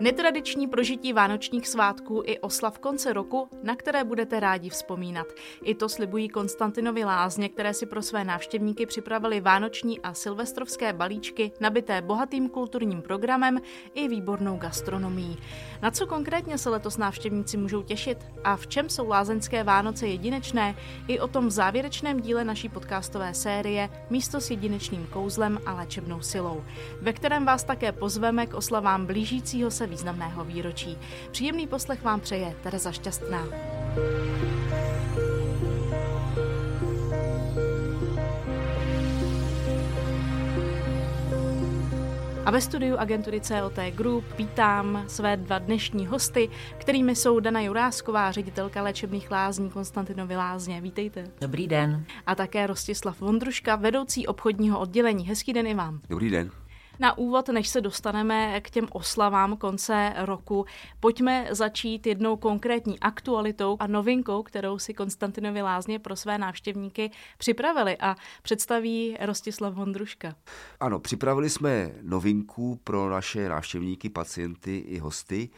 Netradiční prožití vánočních svátků i oslav konce roku, na které budete rádi vzpomínat. I to slibují Konstantinovi lázně, které si pro své návštěvníky připravili vánoční a silvestrovské balíčky, nabité bohatým kulturním programem i výbornou gastronomií. Na co konkrétně se letos návštěvníci můžou těšit a v čem jsou lázeňské Vánoce jedinečné, i o tom v závěrečném díle naší podcastové série Místo s jedinečným kouzlem a léčebnou silou, ve kterém vás také pozveme k oslavám blížícího se významného výročí. Příjemný poslech vám přeje Tereza Šťastná. A ve studiu agentury COT Group vítám své dva dnešní hosty, kterými jsou Dana Jurásková, ředitelka léčebných lázní Konstantinovy lázně. Vítejte. Dobrý den. A také Rostislav Vondruška, vedoucí obchodního oddělení. Hezký den i vám. Dobrý den. Na úvod, než se dostaneme k těm oslavám konce roku, pojďme začít jednou konkrétní aktualitou a novinkou, kterou si Konstantinovi Lázně pro své návštěvníky připravili a představí Rostislav Vondruška. Ano, připravili jsme novinku pro naše návštěvníky, pacienty i hosty.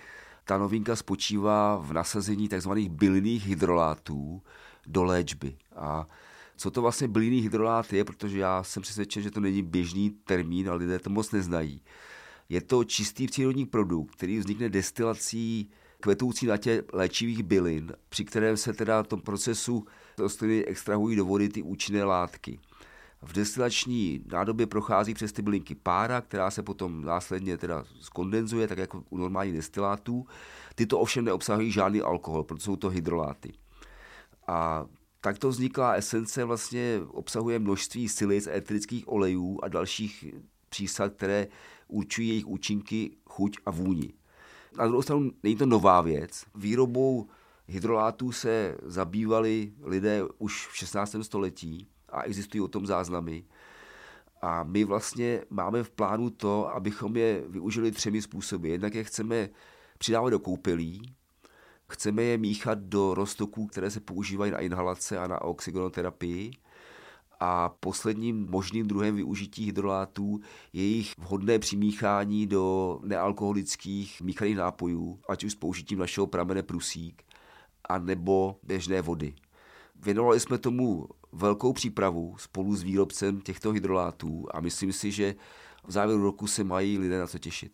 Ta novinka spočívá v nasazení tzv. bylinných hydrolátů do léčby. A co to vlastně bylinný hydrolát je, protože já jsem přesvědčen, že to není běžný termín, ale lidé to moc neznají. Je to čistý přírodní produkt, který vznikne destilací kvetoucí na tě léčivých bylin, při kterém se teda v tom procesu rostliny extrahují do vody ty účinné látky. V destilační nádobě prochází přes ty bylinky pára, která se potom následně teda skondenzuje, tak jako u normálních destilátů. Tyto ovšem neobsahují žádný alkohol, protože jsou to hydroláty. A takto vzniklá esence vlastně obsahuje množství silic eterických olejů a dalších přísad, které určují jejich účinky, chuť a vůni. Na druhou stranu není to nová věc. Výrobou hydrolátů se zabývali lidé už v 16. století a existují o tom záznamy. A my vlastně máme v plánu to, abychom je využili třemi způsoby. Jednak je chceme přidávat do koupelí, Chceme je míchat do roztoků, které se používají na inhalace a na oxygenoterapii. A posledním možným druhem využití hydrolátů je jejich vhodné přimíchání do nealkoholických míchaných nápojů, ať už s použitím našeho pramene prusík, a nebo běžné vody. Věnovali jsme tomu velkou přípravu spolu s výrobcem těchto hydrolátů a myslím si, že v závěru roku se mají lidé na co těšit.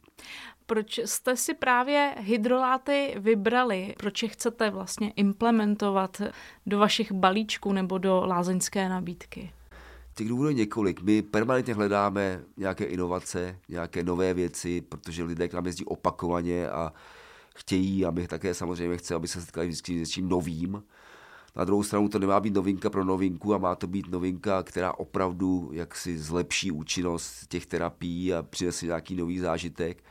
Proč jste si právě hydroláty vybrali? Proč je chcete vlastně implementovat do vašich balíčků nebo do lázeňské nabídky? Těch důvodů několik. My permanentně hledáme nějaké inovace, nějaké nové věci, protože lidé k nám jezdí opakovaně a chtějí a my také samozřejmě chceme, aby se setkali vždycky s něčím novým. Na druhou stranu to nemá být novinka pro novinku a má to být novinka, která opravdu jaksi zlepší účinnost těch terapií a přinese nějaký nový zážitek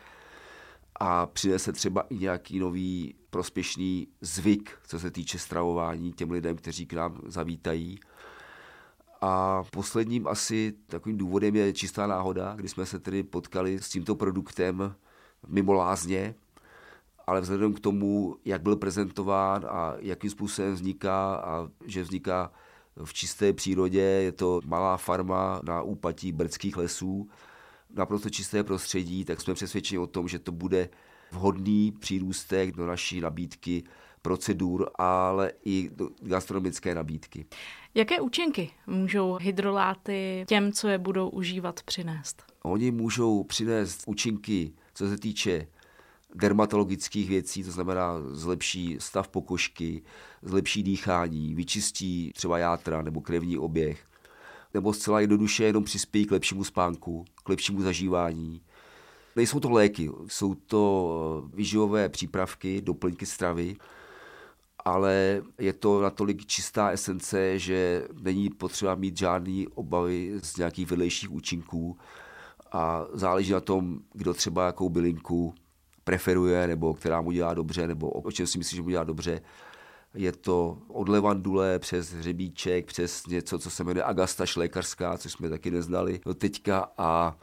a přinese třeba i nějaký nový prospěšný zvyk, co se týče stravování těm lidem, kteří k nám zavítají. A posledním asi takovým důvodem je čistá náhoda, kdy jsme se tedy potkali s tímto produktem mimo lázně, ale vzhledem k tomu, jak byl prezentován a jakým způsobem vzniká a že vzniká v čisté přírodě, je to malá farma na úpatí brdských lesů, naprosto čisté prostředí, tak jsme přesvědčeni o tom, že to bude vhodný přírůstek do naší nabídky procedur, ale i do gastronomické nabídky. Jaké účinky můžou hydroláty těm, co je budou užívat, přinést? Oni můžou přinést účinky, co se týče dermatologických věcí, to znamená zlepší stav pokožky, zlepší dýchání, vyčistí třeba játra nebo krevní oběh, nebo zcela jednoduše jenom přispějí k lepšímu spánku, k lepšímu zažívání. Nejsou to léky, jsou to výživové přípravky, doplňky stravy, ale je to natolik čistá esence, že není potřeba mít žádné obavy z nějakých vedlejších účinků a záleží na tom, kdo třeba jakou bylinku preferuje, nebo která mu dělá dobře, nebo o čem si myslí, že mu dělá dobře. Je to od levandule přes hřebíček, přes něco, co se jmenuje agastaš lékařská, což jsme taky neznali do teďka a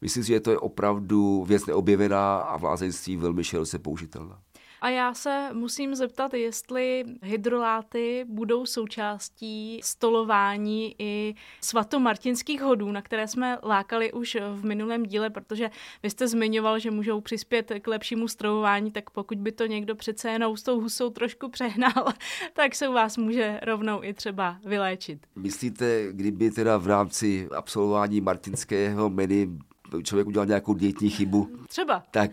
myslím si, že to je opravdu věc neobjevená a v lázeňství velmi široce použitelná. A já se musím zeptat, jestli hydroláty budou součástí stolování i svatomartinských hodů, na které jsme lákali už v minulém díle, protože vy jste zmiňoval, že můžou přispět k lepšímu stravování, tak pokud by to někdo přece jenom s tou husou trošku přehnal, tak se u vás může rovnou i třeba vyléčit. Myslíte, kdyby teda v rámci absolvování martinského menu člověk udělal nějakou dietní chybu? Třeba. Tak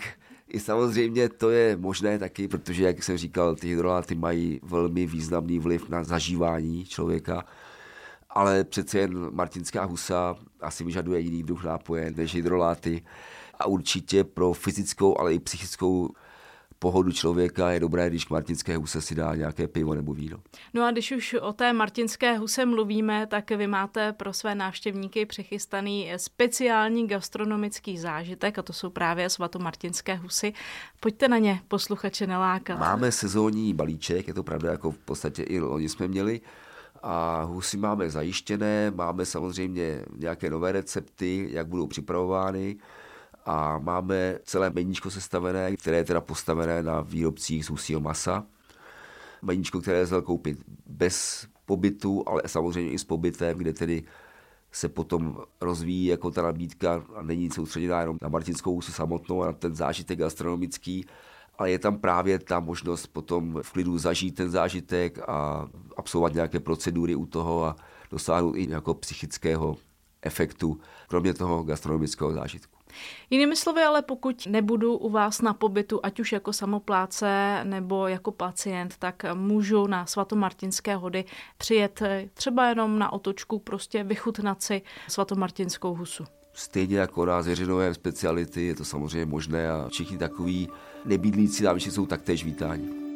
i samozřejmě to je možné taky, protože, jak jsem říkal, ty hydroláty mají velmi významný vliv na zažívání člověka, ale přece jen martinská husa asi vyžaduje jiný druh nápoje než hydroláty. A určitě pro fyzickou, ale i psychickou pohodu člověka je dobré, když k martinské huse si dá nějaké pivo nebo víno. No a když už o té martinské huse mluvíme, tak vy máte pro své návštěvníky přichystaný speciální gastronomický zážitek a to jsou právě svatomartinské husy. Pojďte na ně, posluchače nelákat. Máme sezónní balíček, je to pravda, jako v podstatě i oni jsme měli a husy máme zajištěné, máme samozřejmě nějaké nové recepty, jak budou připravovány a máme celé meníčko sestavené, které je teda postavené na výrobcích z husího masa. Meníčko, které lze koupit bez pobytu, ale samozřejmě i s pobytem, kde tedy se potom rozvíjí jako ta nabídka a není soustředěná jenom na martinskou husu samotnou a na ten zážitek gastronomický, ale je tam právě ta možnost potom v klidu zažít ten zážitek a absolvovat nějaké procedury u toho a dosáhnout i nějakého psychického efektu, kromě toho gastronomického zážitku. Jinými slovy, ale pokud nebudu u vás na pobytu, ať už jako samopláce nebo jako pacient, tak můžu na svatomartinské hody přijet třeba jenom na otočku, prostě vychutnat si svatomartinskou husu. Stejně jako na zjeřinové speciality je to samozřejmě možné a všichni takový nebydlící náměstí jsou taktéž vítáni.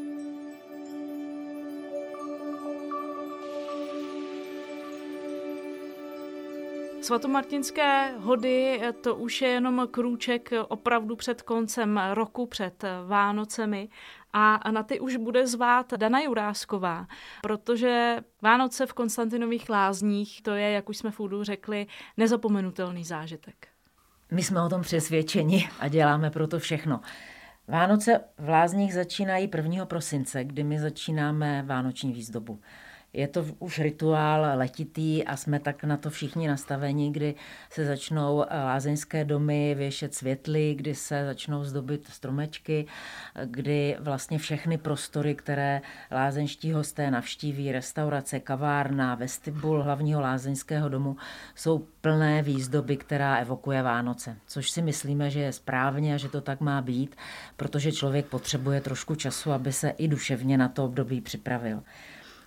Svatomartinské hody to už je jenom krůček opravdu před koncem roku, před Vánocemi a na ty už bude zvát Dana Jurásková, protože Vánoce v Konstantinových lázních, to je, jak už jsme v údu řekli, nezapomenutelný zážitek. My jsme o tom přesvědčeni a děláme proto všechno. Vánoce v lázních začínají 1. prosince, kdy my začínáme vánoční výzdobu. Je to už rituál letitý a jsme tak na to všichni nastaveni, kdy se začnou eh, lázeňské domy věšet světly, kdy se začnou zdobit stromečky, kdy vlastně všechny prostory, které lázeňští hosté navštíví, restaurace, kavárna, vestibul hlavního lázeňského domu, jsou plné výzdoby, která evokuje Vánoce. Což si myslíme, že je správně a že to tak má být, protože člověk potřebuje trošku času, aby se i duševně na to období připravil.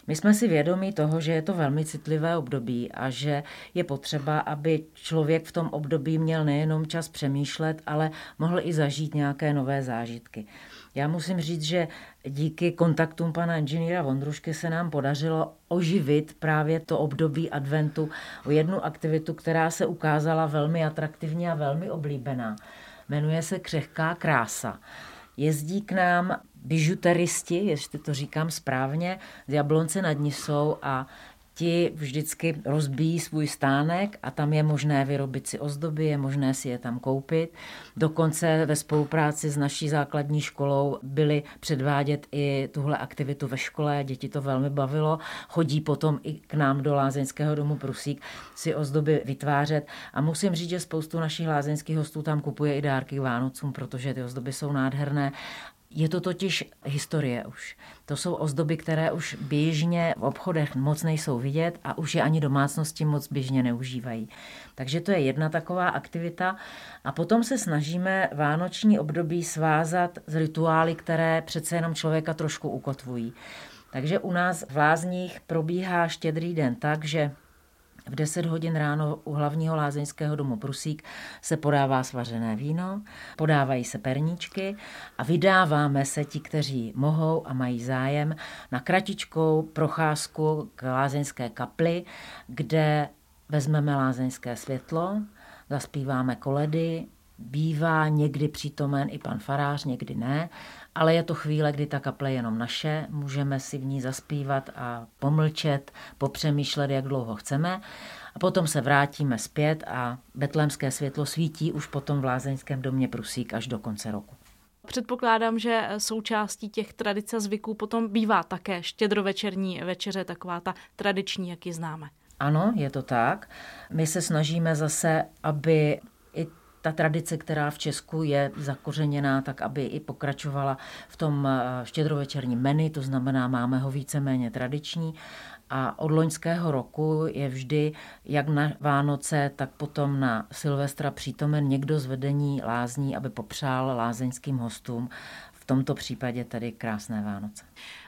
My jsme si vědomí toho, že je to velmi citlivé období a že je potřeba, aby člověk v tom období měl nejenom čas přemýšlet, ale mohl i zažít nějaké nové zážitky. Já musím říct, že díky kontaktům pana inženýra Vondrušky se nám podařilo oživit právě to období adventu o jednu aktivitu, která se ukázala velmi atraktivní a velmi oblíbená. Jmenuje se Křehká krása. Jezdí k nám bižuteristi, jestli to říkám správně, z Jablonce nad Nisou a ti vždycky rozbíjí svůj stánek a tam je možné vyrobit si ozdoby, je možné si je tam koupit. Dokonce ve spolupráci s naší základní školou byli předvádět i tuhle aktivitu ve škole, děti to velmi bavilo. Chodí potom i k nám do Lázeňského domu Prusík si ozdoby vytvářet a musím říct, že spoustu našich lázeňských hostů tam kupuje i dárky k Vánocům, protože ty ozdoby jsou nádherné je to totiž historie už. To jsou ozdoby, které už běžně v obchodech moc nejsou vidět a už je ani domácnosti moc běžně neužívají. Takže to je jedna taková aktivita. A potom se snažíme vánoční období svázat s rituály, které přece jenom člověka trošku ukotvují. Takže u nás v Lázních probíhá štědrý den tak, že v 10 hodin ráno u hlavního lázeňského domu Prusík se podává svařené víno, podávají se perníčky a vydáváme se ti, kteří mohou a mají zájem na kratičkou procházku k lázeňské kapli, kde vezmeme lázeňské světlo, zaspíváme koledy, bývá někdy přítomen i pan farář, někdy ne ale je to chvíle, kdy ta kaple je jenom naše, můžeme si v ní zaspívat a pomlčet, popřemýšlet, jak dlouho chceme. A potom se vrátíme zpět a betlémské světlo svítí už potom v lázeňském domě Prusík až do konce roku. Předpokládám, že součástí těch tradic a zvyků potom bývá také štědrovečerní večeře, taková ta tradiční, jak ji známe. Ano, je to tak. My se snažíme zase, aby ta tradice, která v Česku je zakořeněná, tak aby i pokračovala v tom eh, štědrovečerním menu, to znamená, máme ho víceméně tradiční. A od loňského roku je vždy, jak na Vánoce, tak potom na Silvestra přítomen někdo z vedení lázní, aby popřál lázeňským hostům v tomto případě tedy krásné Vánoce.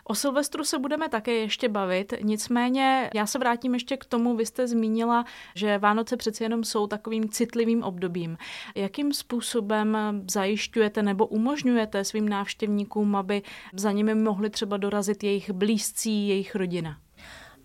O Silvestru se budeme také ještě bavit, nicméně já se vrátím ještě k tomu, vy jste zmínila, že Vánoce přeci jenom jsou takovým citlivým obdobím. Jakým způsobem zajišťujete nebo umožňujete svým návštěvníkům, aby za nimi mohli třeba dorazit jejich blízcí, jejich rodina?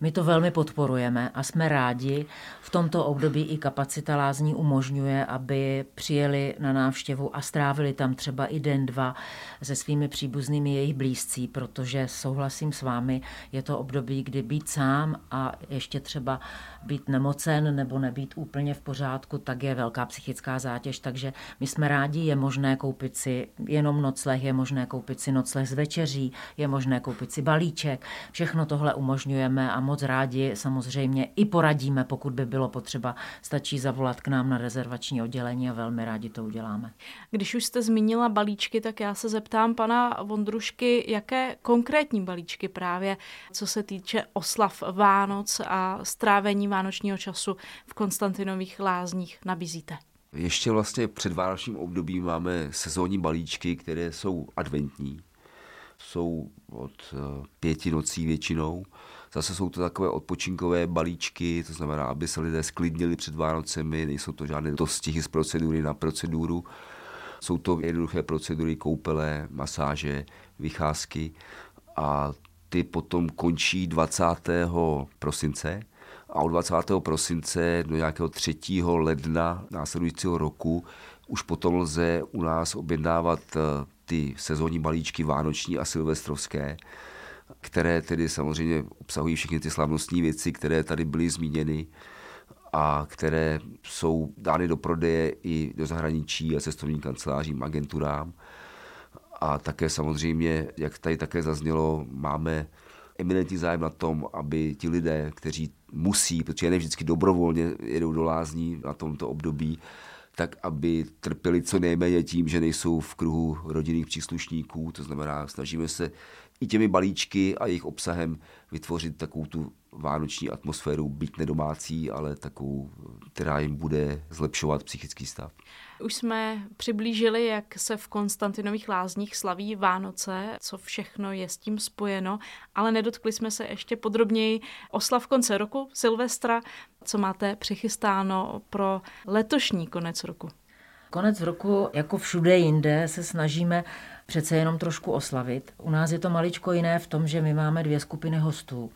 My to velmi podporujeme a jsme rádi. V tomto období i kapacita lázní umožňuje, aby přijeli na návštěvu a strávili tam třeba i den, dva se svými příbuznými jejich blízcí, protože souhlasím s vámi, je to období, kdy být sám a ještě třeba být nemocen nebo nebýt úplně v pořádku, tak je velká psychická zátěž, takže my jsme rádi, je možné koupit si jenom nocleh, je možné koupit si nocleh z večeří, je možné koupit si balíček, všechno tohle umožňujeme a moc rádi samozřejmě i poradíme, pokud by bylo potřeba. Stačí zavolat k nám na rezervační oddělení a velmi rádi to uděláme. Když už jste zmínila balíčky, tak já se zeptám pana Vondrušky, jaké konkrétní balíčky právě, co se týče oslav Vánoc a strávení vánočního času v Konstantinových lázních nabízíte? Ještě vlastně před vánočním obdobím máme sezónní balíčky, které jsou adventní. Jsou od eh, pěti nocí většinou. Zase jsou to takové odpočinkové balíčky, to znamená, aby se lidé sklidnili před Vánocemi, nejsou to žádné dostihy z procedury na proceduru. Jsou to jednoduché procedury, koupele, masáže, vycházky a ty potom končí 20. prosince a od 20. prosince do nějakého 3. ledna následujícího roku už potom lze u nás objednávat eh, ty sezónní balíčky vánoční a silvestrovské, které tedy samozřejmě obsahují všechny ty slavnostní věci, které tady byly zmíněny a které jsou dány do prodeje i do zahraničí a cestovním kancelářím, agenturám. A také samozřejmě, jak tady také zaznělo, máme eminentní zájem na tom, aby ti lidé, kteří musí, protože ne vždycky dobrovolně jedou do lázní na tomto období, tak aby trpěli co nejméně tím, že nejsou v kruhu rodinných příslušníků. To znamená, snažíme se i těmi balíčky a jejich obsahem vytvořit takovou tu vánoční atmosféru, byť nedomácí, ale takovou, která jim bude zlepšovat psychický stav. Už jsme přiblížili, jak se v Konstantinových lázních slaví Vánoce, co všechno je s tím spojeno, ale nedotkli jsme se ještě podrobněji oslav konce roku, Silvestra, co máte přichystáno pro letošní konec roku. Konec roku, jako všude jinde, se snažíme přece jenom trošku oslavit. U nás je to maličko jiné v tom, že my máme dvě skupiny hostů.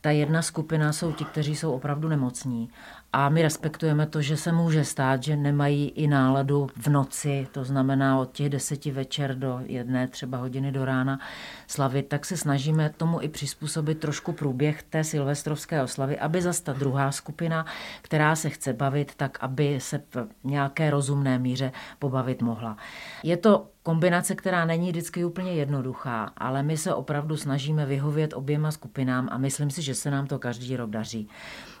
Ta jedna skupina jsou ti, kteří jsou opravdu nemocní a my respektujeme to, že se může stát, že nemají i náladu v noci, to znamená od těch deseti večer do jedné třeba hodiny do rána slavit, tak se snažíme tomu i přizpůsobit trošku průběh té silvestrovské oslavy, aby zase ta druhá skupina, která se chce bavit, tak aby se v nějaké rozumné míře pobavit mohla. Je to kombinace, která není vždycky úplně jednoduchá, ale my se opravdu snažíme vyhovět oběma skupinám a myslím si, že se nám to každý rok daří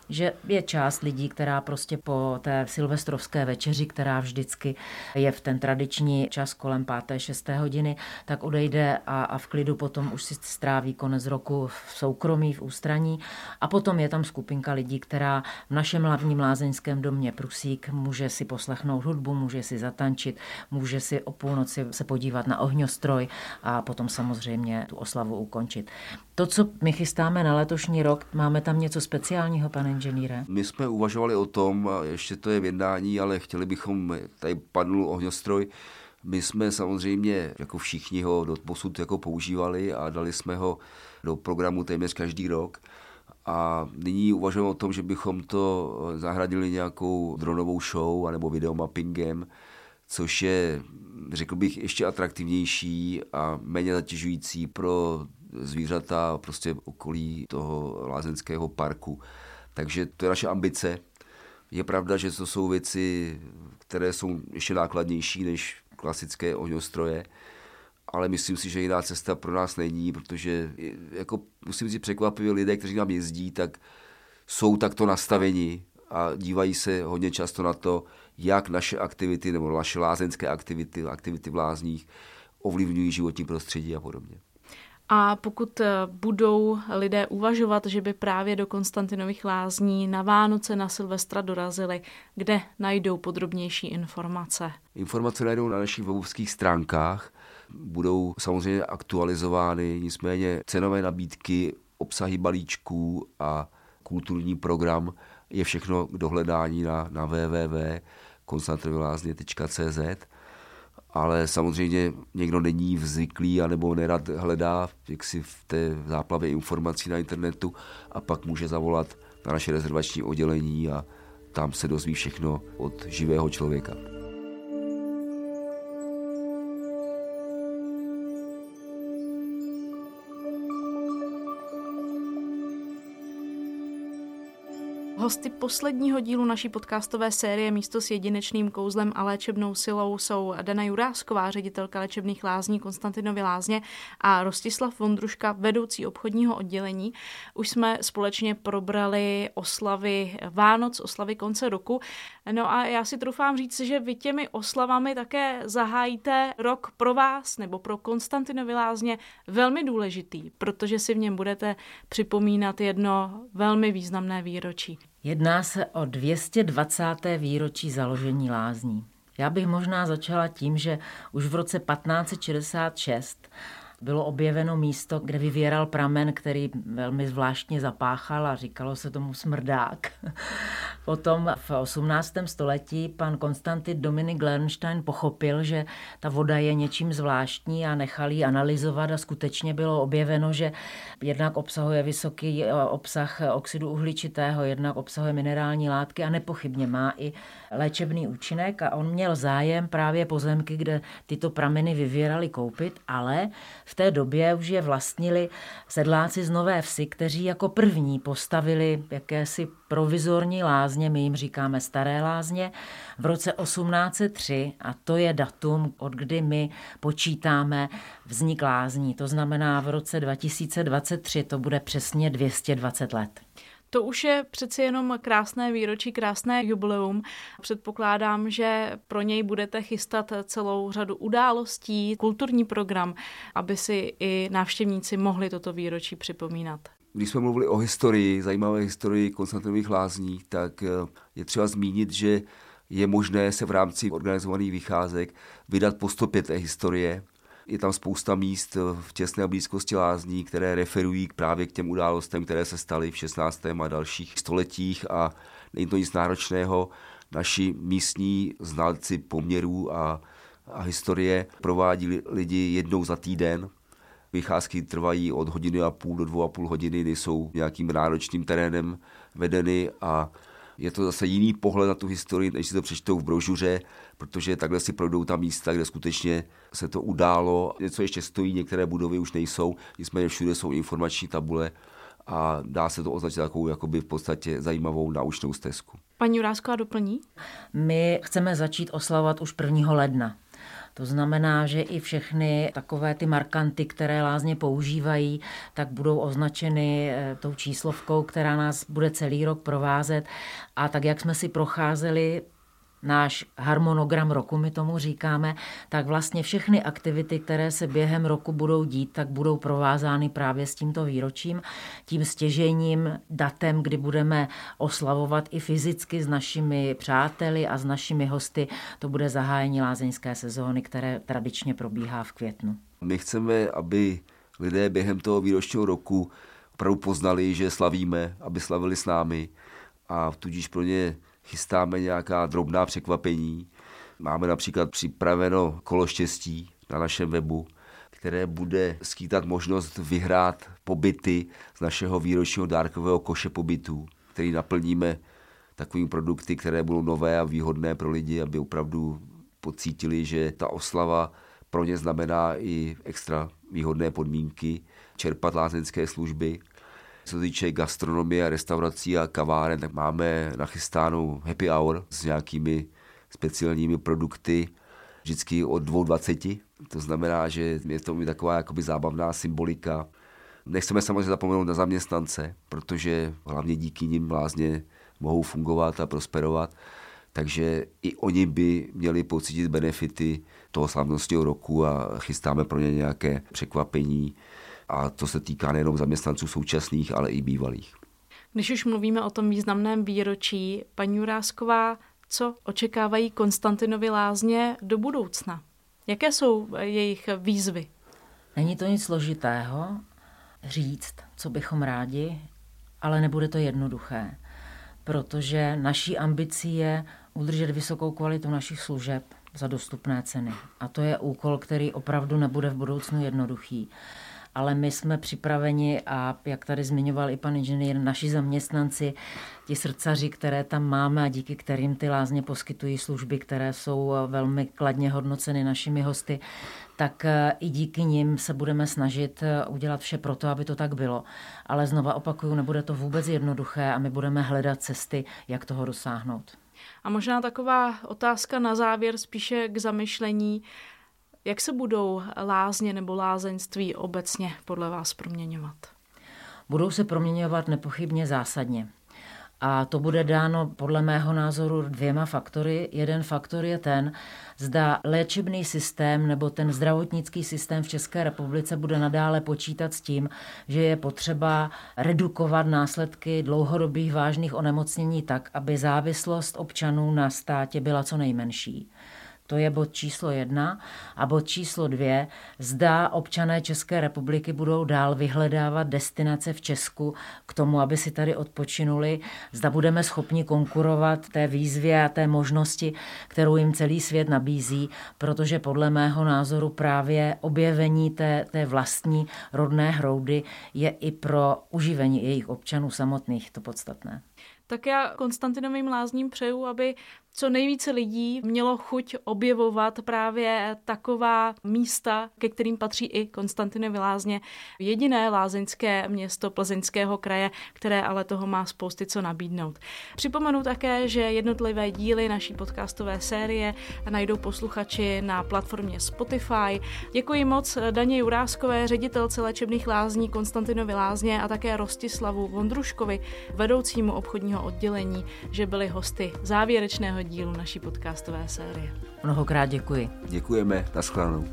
že je část lidí, která prostě po té silvestrovské večeři, která vždycky je v ten tradiční čas kolem 5. 6. hodiny, tak odejde a, a v klidu potom už si stráví konec roku v soukromí, v ústraní. A potom je tam skupinka lidí, která v našem hlavním lázeňském domě Prusík může si poslechnout hudbu, může si zatančit, může si o půlnoci se podívat na ohňostroj a potom samozřejmě tu oslavu ukončit. To, co my chystáme na letošní rok, máme tam něco speciálního, pane inženýre? My jsme uvažovali o tom, ještě to je v jednání, ale chtěli bychom, tady padnul ohňostroj, my jsme samozřejmě, jako všichni ho do posud jako používali a dali jsme ho do programu téměř každý rok. A nyní uvažujeme o tom, že bychom to zahradili nějakou dronovou show anebo videomappingem, což je, řekl bych, ještě atraktivnější a méně zatěžující pro zvířata prostě okolí toho lázeňského parku. Takže to je naše ambice. Je pravda, že to jsou věci, které jsou ještě nákladnější než klasické ohňostroje, ale myslím si, že jiná cesta pro nás není, protože jako musím říct překvapivě lidé, kteří nám jezdí, tak jsou takto nastaveni a dívají se hodně často na to, jak naše aktivity nebo naše lázeňské aktivity, aktivity v lázních ovlivňují životní prostředí a podobně. A pokud eh, budou lidé uvažovat, že by právě do Konstantinových lázní na Vánoce, na Silvestra dorazili, kde najdou podrobnější informace? Informace najdou na našich webovských stránkách. Budou samozřejmě aktualizovány, nicméně cenové nabídky, obsahy balíčků a kulturní program je všechno k dohledání na, na www.konstantinovylázně.cz ale samozřejmě někdo není vzvyklý anebo nerad hledá si v té záplavě informací na internetu a pak může zavolat na naše rezervační oddělení a tam se dozví všechno od živého člověka. Hosty posledního dílu naší podcastové série Místo s jedinečným kouzlem a léčebnou silou jsou Dana Jurásková, ředitelka léčebných lázní Konstantinovy lázně a Rostislav Vondruška, vedoucí obchodního oddělení. Už jsme společně probrali oslavy Vánoc, oslavy konce roku. No a já si trufám říct, že vy těmi oslavami také zahájíte rok pro vás nebo pro Konstantinovy lázně velmi důležitý, protože si v něm budete připomínat jedno velmi významné výročí. Jedná se o 220. výročí založení lázní. Já bych možná začala tím, že už v roce 1566 bylo objeveno místo, kde vyvěral pramen, který velmi zvláštně zapáchal a říkalo se tomu smrdák. Potom v 18. století pan Konstantin Dominik Lernstein pochopil, že ta voda je něčím zvláštní a nechal ji analyzovat a skutečně bylo objeveno, že jednak obsahuje vysoký eh, obsah oxidu uhličitého, jednak obsahuje minerální látky a nepochybně má i léčebný účinek a on měl zájem právě pozemky, kde tyto prameny vyvěraly koupit, ale v té době už je vlastnili sedláci z Nové Vsi, kteří jako první postavili jakési provizorní lázně, my jim říkáme staré lázně, v roce 1803 a to je datum, od kdy my počítáme vznik lázní. To znamená v roce 2023 to bude přesně 220 let. To už je přeci jenom krásné výročí, krásné jubileum. Předpokládám, že pro něj budete chystat celou řadu událostí, kulturní program, aby si i návštěvníci mohli toto výročí připomínat. Když jsme mluvili o historii, zajímavé historii Konstantinových lázní, tak eh, je třeba zmínit, že je možné se v rámci organizovaných vycházek vydat po stopě té historie je tam spousta míst v těsné blízkosti lázní, které referují právě k těm událostem, které se staly v 16. a dalších stoletích a není to nic náročného. Naši místní znalci poměrů a, a historie provádí lidi jednou za týden. Vycházky trvají od hodiny a půl do dvou a půl hodiny, nejsou nějakým náročným terénem vedeny a je to zase jiný pohled na tu historii, než si to přečtou v brožuře, protože takhle si projdou ta místa, kde skutečně se to událo. Něco ještě stojí, některé budovy už nejsou, nicméně všude jsou informační tabule a dá se to označit takovou jakoby v podstatě zajímavou naučnou stezku. Paní Jurásková doplní? My chceme začít oslavovat už 1. ledna. To znamená, že i všechny takové ty markanty, které lázně používají, tak budou označeny eh, tou číslovkou, která nás bude celý rok provázet. A tak, jak jsme si procházeli náš harmonogram roku, my tomu říkáme, tak vlastně všechny aktivity, které se během roku budou dít, tak budou provázány právě s tímto výročím, tím stěžením, datem, kdy budeme oslavovat i fyzicky s našimi přáteli a s našimi hosty. To bude zahájení lázeňské sezóny, které tradičně probíhá v květnu. My chceme, aby lidé během toho výročního roku opravdu poznali, že slavíme, aby slavili s námi a tudíž pro ně chystáme nějaká drobná překvapení. Máme například připraveno kolo štěstí na našem webu, které bude skýtat možnost vyhrát pobyty z našeho výročního dárkového koše pobytů, který naplníme takovými produkty, které budou nové a výhodné pro lidi, aby opravdu pocítili, že ta oslava pro ně znamená i extra výhodné podmínky, čerpat lázeňské služby co se týče gastronomie, restaurací a kaváren, tak máme nachystánou happy hour s nějakými speciálními produkty vždycky od 2.20 To znamená, že je to taková jakoby zábavná symbolika. Nechceme samozřejmě zapomenout na zaměstnance, protože hlavně díky nim lázně mohou fungovat a prosperovat. Takže i oni by měli pocítit benefity toho slavnostního roku a chystáme pro ně nějaké překvapení. A to se týká nejenom zaměstnanců současných, ale i bývalých. Když už mluvíme o tom významném výročí, paní Jurásková, co očekávají Konstantinovi lázně do budoucna? Jaké jsou jejich výzvy? Není to nic složitého říct, co bychom rádi, ale nebude to jednoduché, protože naší ambicí je udržet vysokou kvalitu našich služeb za dostupné ceny. A to je úkol, který opravdu nebude v budoucnu jednoduchý ale my jsme připraveni a jak tady zmiňoval i pan inženýr, naši zaměstnanci, ti srdcaři, které tam máme a díky kterým ty lázně poskytují služby, které jsou velmi kladně hodnoceny našimi hosty, tak eh, i díky nim se budeme snažit eh, udělat vše pro to, aby to tak bylo. Ale znova opakuju, nebude to vůbec jednoduché a my budeme hledat cesty, jak toho dosáhnout. A možná taková otázka na závěr, spíše k zamyšlení. Jak se budou lázně nebo lázeňství obecně podle vás proměňovat? Budou se proměňovat nepochybně zásadně. A to bude dáno podle mého názoru dvěma faktory. Jeden faktor je ten, zda léčebný systém nebo ten zdravotnický systém v České republice bude nadále počítat s tím, že je potřeba redukovat následky dlouhodobých vážných onemocnění tak, aby závislost občanů na státě byla co nejmenší. To je bod číslo jedna. A bod číslo dvě, zda občané České republiky budou dál vyhledávat destinace v Česku k tomu, aby si tady odpočinuli. Zda budeme schopni konkurovat té výzvě a té možnosti, kterou jim celý svět nabízí, protože podle mého názoru právě objevení té, té vlastní rodné hroudy je i pro uživení jejich občanů samotných to podstatné. Tak já Konstantinovým lázním přeju, aby co nejvíce lidí mělo chuť objevovat právě taková místa, ke kterým patří i Konstantinovy lázně. Jediné lázeňské město Plzeňského kraje, které ale toho má spousty co nabídnout. Připomenu také, že jednotlivé díly naší podcastové série najdou posluchači na platformě Spotify. Děkuji moc Daně Juráskové, ředitelce léčebných lázní Konstantinovy lázně a také Rostislavu Vondruškovi, vedoucímu obchodního oddělení, že byli hosty závěrečného dílu naší podcastové série. Mnohokrát děkuji. Děkujeme, nashledanou.